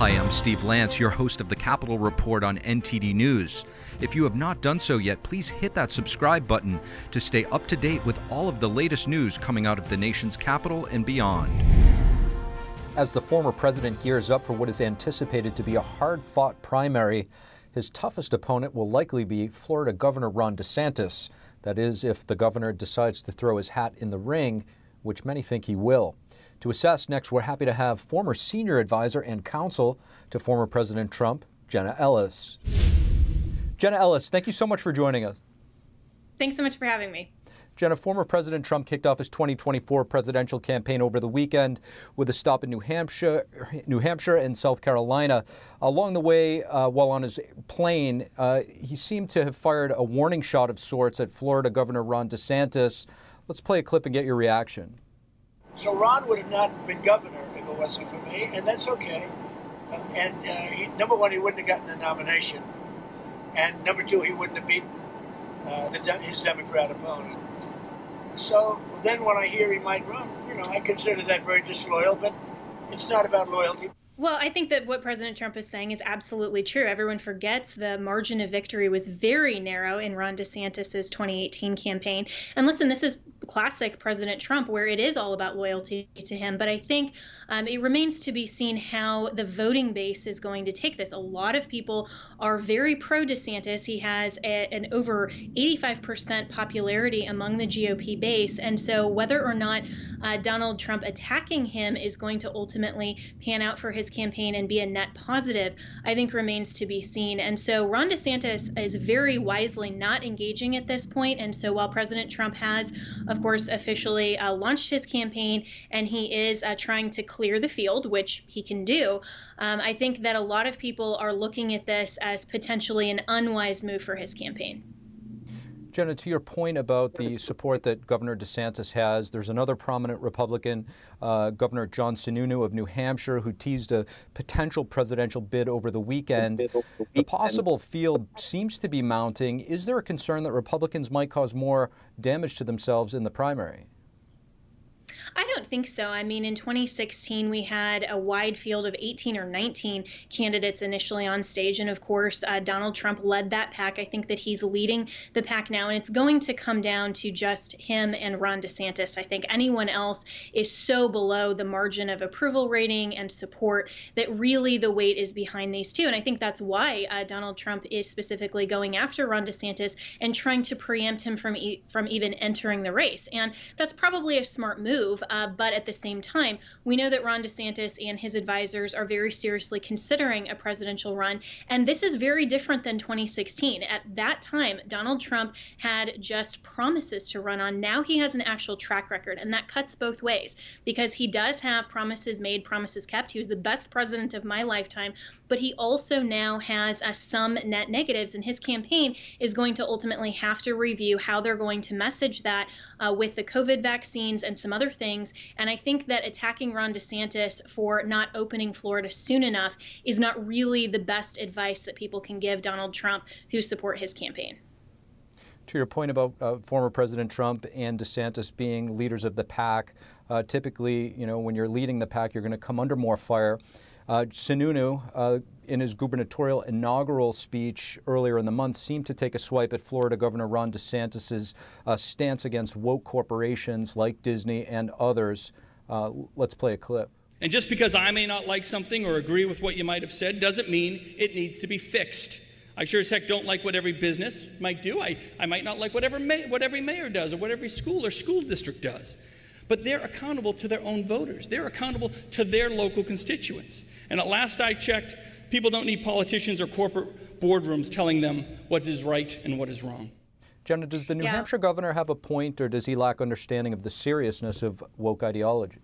Hi, I'm Steve Lance, your host of the Capitol Report on NTD News. If you have not done so yet, please hit that subscribe button to stay up to date with all of the latest news coming out of the nation's capital and beyond. As the former president gears up for what is anticipated to be a hard fought primary, his toughest opponent will likely be Florida Governor Ron DeSantis. That is, if the governor decides to throw his hat in the ring, which many think he will. To assess next, we're happy to have former senior advisor and counsel to former President Trump, Jenna Ellis. Jenna Ellis, thank you so much for joining us. Thanks so much for having me. Jenna, former President Trump kicked off his 2024 presidential campaign over the weekend with a stop in New Hampshire, New Hampshire and South Carolina. Along the way, uh, while on his plane, uh, he seemed to have fired a warning shot of sorts at Florida Governor Ron DeSantis. Let's play a clip and get your reaction. So Ron would have not been governor if it wasn't for me, and that's okay. Uh, and uh, he, number one, he wouldn't have gotten the nomination, and number two, he wouldn't have beaten uh, the, his Democrat opponent. So then, when I hear he might run, you know, I consider that very disloyal. But it's not about loyalty. Well, I think that what President Trump is saying is absolutely true. Everyone forgets the margin of victory was very narrow in Ron DeSantis's 2018 campaign. And listen, this is classic President Trump, where it is all about loyalty to him. But I think um, it remains to be seen how the voting base is going to take this. A lot of people are very pro DeSantis. He has a, an over 85% popularity among the GOP base. And so whether or not uh, Donald Trump attacking him is going to ultimately pan out for his campaign and be a net positive, I think remains to be seen. And so Ron DeSantis is very wisely not engaging at this point. And so while President Trump has, of course, officially uh, launched his campaign and he is uh, trying to clear the field, which he can do, um, I think that a lot of people are looking at this as potentially an unwise move for his campaign. Jenna, to your point about the support that Governor DeSantis has, there's another prominent Republican, uh, Governor John Sununu of New Hampshire, who teased a potential presidential bid over the weekend. The possible field seems to be mounting. Is there a concern that Republicans might cause more damage to themselves in the primary? I don't think so. I mean, in 2016, we had a wide field of 18 or 19 candidates initially on stage. And of course, uh, Donald Trump led that pack. I think that he's leading the pack now. And it's going to come down to just him and Ron DeSantis. I think anyone else is so below the margin of approval rating and support that really the weight is behind these two. And I think that's why uh, Donald Trump is specifically going after Ron DeSantis and trying to preempt him from, e- from even entering the race. And that's probably a smart move. Uh, but at the same time, we know that Ron DeSantis and his advisors are very seriously considering a presidential run. And this is very different than 2016. At that time, Donald Trump had just promises to run on. Now he has an actual track record. And that cuts both ways because he does have promises made, promises kept. He was the best president of my lifetime. But he also now has uh, some net negatives. And his campaign is going to ultimately have to review how they're going to message that uh, with the COVID vaccines and some other things. And I think that attacking Ron DeSantis for not opening Florida soon enough is not really the best advice that people can give Donald Trump who support his campaign. To your point about uh, former President Trump and DeSantis being leaders of the pack, uh, typically, you know, when you're leading the pack, you're going to come under more fire. Uh, Sununu, uh, in his gubernatorial inaugural speech earlier in the month, seemed to take a swipe at Florida Governor Ron DeSantis' uh, stance against woke corporations like Disney and others. Uh, let's play a clip. And just because I may not like something or agree with what you might have said doesn't mean it needs to be fixed. I sure as heck don't like what every business might do. I, I might not like whatever may, what every mayor does or what every school or school district does. But they're accountable to their own voters. They're accountable to their local constituents. And at last I checked, people don't need politicians or corporate boardrooms telling them what is right and what is wrong. Jenna, does the New yeah. Hampshire governor have a point, or does he lack understanding of the seriousness of woke ideology?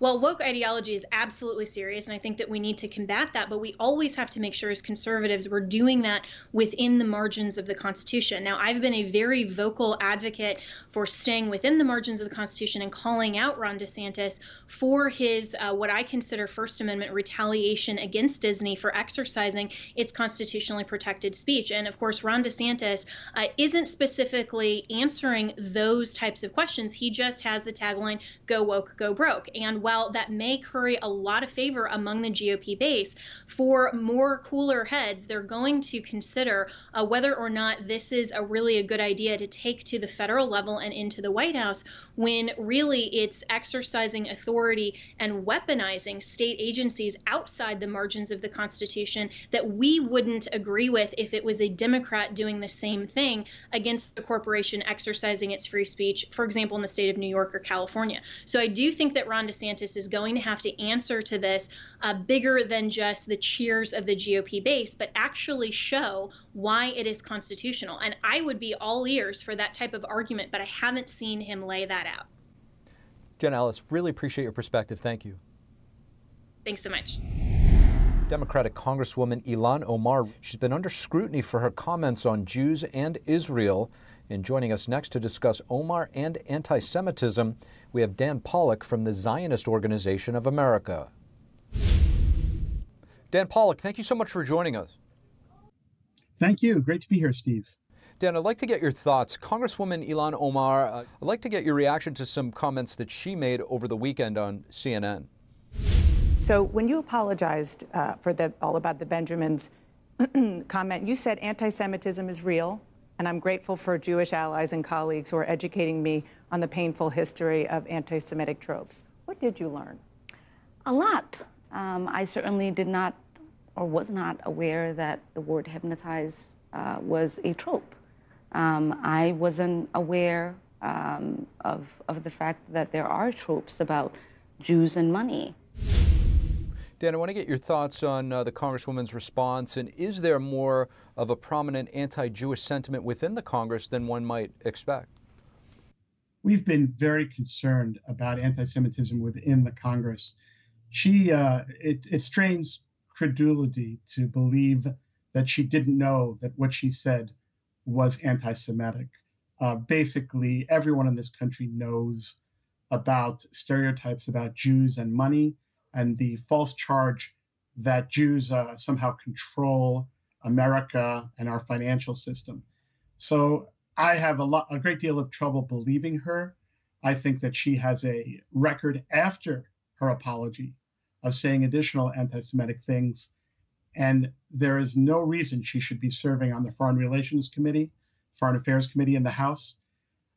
Well, woke ideology is absolutely serious, and I think that we need to combat that, but we always have to make sure as conservatives we're doing that within the margins of the Constitution. Now, I've been a very vocal advocate for staying within the margins of the Constitution and calling out Ron DeSantis for his, uh, what I consider First Amendment retaliation against Disney for exercising its constitutionally protected speech. And of course, Ron DeSantis uh, isn't specifically answering those types of questions. He just has the tagline, go woke, go broke. And And while that may curry a lot of favor among the GOP base, for more cooler heads, they're going to consider uh, whether or not this is a really a good idea to take to the federal level and into the White House when really it's exercising authority and weaponizing state agencies outside the margins of the Constitution that we wouldn't agree with if it was a Democrat doing the same thing against the corporation exercising its free speech, for example, in the state of New York or California. So I do think that Ron DeSantis is going to have to answer to this uh, bigger than just the cheers of the GOP base, but actually show why it is constitutional. And I would be all ears for that type of argument, but I haven't seen him lay that out. Jen Ellis, really appreciate your perspective. Thank you. Thanks so much. Democratic Congresswoman Ilhan Omar. She's been under scrutiny for her comments on Jews and Israel. And joining us next to discuss Omar and anti Semitism, we have Dan Pollak from the Zionist Organization of America. Dan Pollak, thank you so much for joining us. Thank you. Great to be here, Steve. Dan, I'd like to get your thoughts. Congresswoman Ilhan Omar, uh, I'd like to get your reaction to some comments that she made over the weekend on CNN. So when you apologized uh, for the all about the Benjamins comment, you said anti-Semitism is real, and I'm grateful for Jewish allies and colleagues who are educating me on the painful history of anti-Semitic tropes. What did you learn? A lot. Um, I certainly did not or was not aware that the word hypnotize uh, was a trope. Um, I wasn't aware um, of, of the fact that there are tropes about Jews and money. Dan, I want to get your thoughts on uh, the Congresswoman's response. And is there more of a prominent anti Jewish sentiment within the Congress than one might expect? We've been very concerned about anti Semitism within the Congress. She, uh, it, it strains credulity to believe that she didn't know that what she said was anti Semitic. Uh, basically, everyone in this country knows about stereotypes about Jews and money and the false charge that Jews uh, somehow control America and our financial system. So I have a lot, a great deal of trouble believing her. I think that she has a record after her apology of saying additional anti-Semitic things, and there is no reason she should be serving on the Foreign Relations Committee, Foreign Affairs Committee in the House.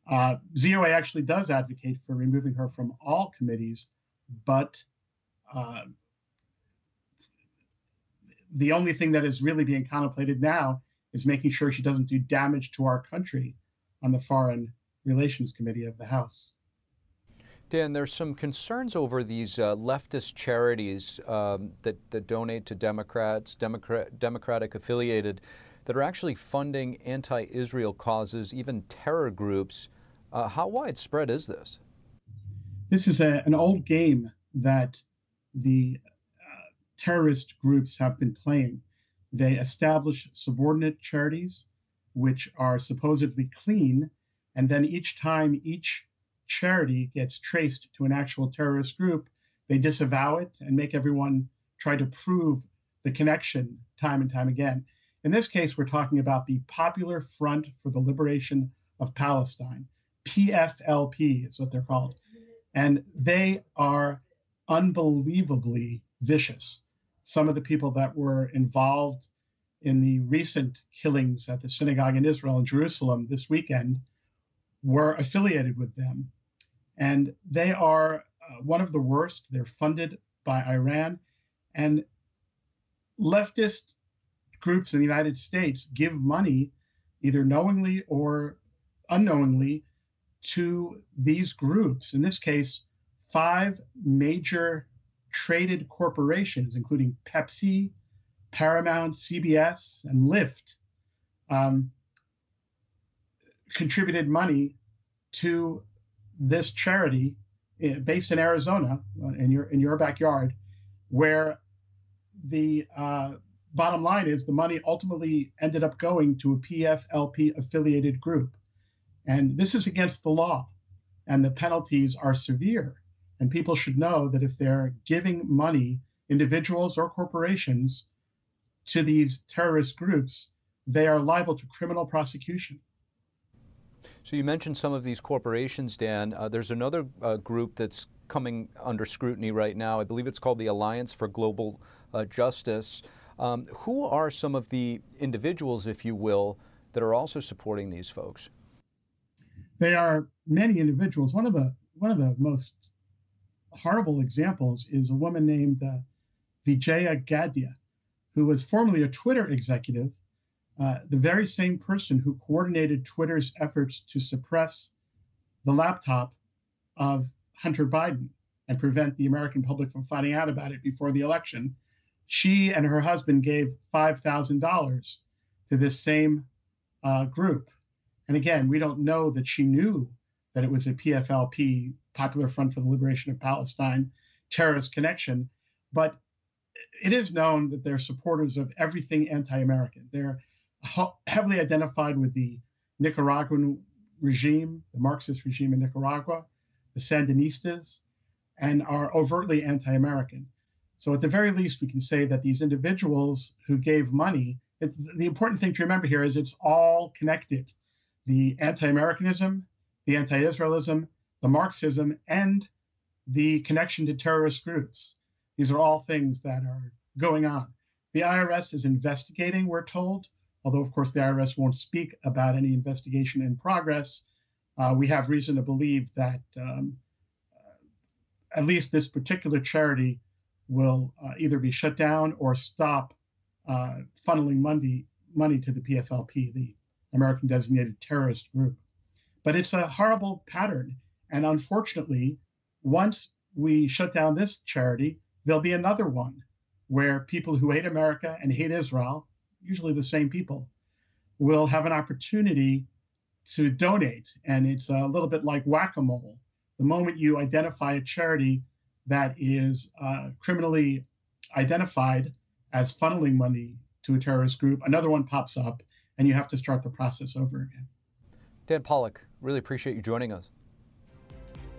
Uh, ZOA actually does advocate for removing her from all committees, but uh, the only thing that is really being contemplated now is making sure she doesn't do damage to our country on the Foreign Relations Committee of the House. Dan, there's some concerns over these uh, leftist charities um, that, that donate to Democrats, Democrat, Democratic affiliated, that are actually funding anti Israel causes, even terror groups. Uh, how widespread is this? This is a, an old game that the uh, terrorist groups have been playing. They establish subordinate charities, which are supposedly clean, and then each time each charity gets traced to an actual terrorist group, they disavow it and make everyone try to prove the connection time and time again. In this case, we're talking about the Popular Front for the Liberation of Palestine. PFLP is what they're called. And they are unbelievably vicious. Some of the people that were involved in the recent killings at the synagogue in Israel and Jerusalem this weekend were affiliated with them. And they are uh, one of the worst. They're funded by Iran. And leftist groups in the United States give money, either knowingly or unknowingly, to these groups. In this case, five major traded corporations, including Pepsi, Paramount, CBS, and Lyft, um, contributed money to this charity eh, based in Arizona, uh, in your in your backyard, where the uh, bottom line is the money ultimately ended up going to a PFLP affiliated group, and this is against the law, and the penalties are severe. And people should know that if they're giving money, individuals or corporations, to these terrorist groups, they are liable to criminal prosecution. So you mentioned some of these corporations, Dan. Uh, there's another uh, group that's coming under scrutiny right now. I believe it's called the Alliance for Global uh, Justice. Um, who are some of the individuals, if you will, that are also supporting these folks? They are many individuals. One of the one of the most horrible examples is a woman named uh, Vijaya Gadde, who was formerly a Twitter executive, uh, the very same person who coordinated Twitter's efforts to suppress the laptop of Hunter Biden and prevent the American public from finding out about it before the election. She and her husband gave $5,000 to this same uh, group. And again, we don't know that she knew that it was a PFLP, Popular Front for the Liberation of Palestine, terrorist connection. But it is known that they're supporters of everything anti American. They're heavily identified with the Nicaraguan regime, the Marxist regime in Nicaragua, the Sandinistas, and are overtly anti American. So, at the very least, we can say that these individuals who gave money, it, the important thing to remember here is it's all connected the anti Americanism, the anti Israelism, the Marxism, and the connection to terrorist groups. These are all things that are going on. The IRS is investigating, we're told, although, of course, the IRS won't speak about any investigation in progress. Uh, we have reason to believe that um, uh, at least this particular charity will uh, either be shut down or stop uh, funneling money, money to the PFLP, the American Designated Terrorist Group. But it's a horrible pattern. And unfortunately, once we shut down this charity, there'll be another one where people who hate America and hate Israel, usually the same people, will have an opportunity to donate. And it's a little bit like whack a mole. The moment you identify a charity that is uh, criminally identified as funneling money to a terrorist group, another one pops up, and you have to start the process over again. Dan Pollak, really appreciate you joining us.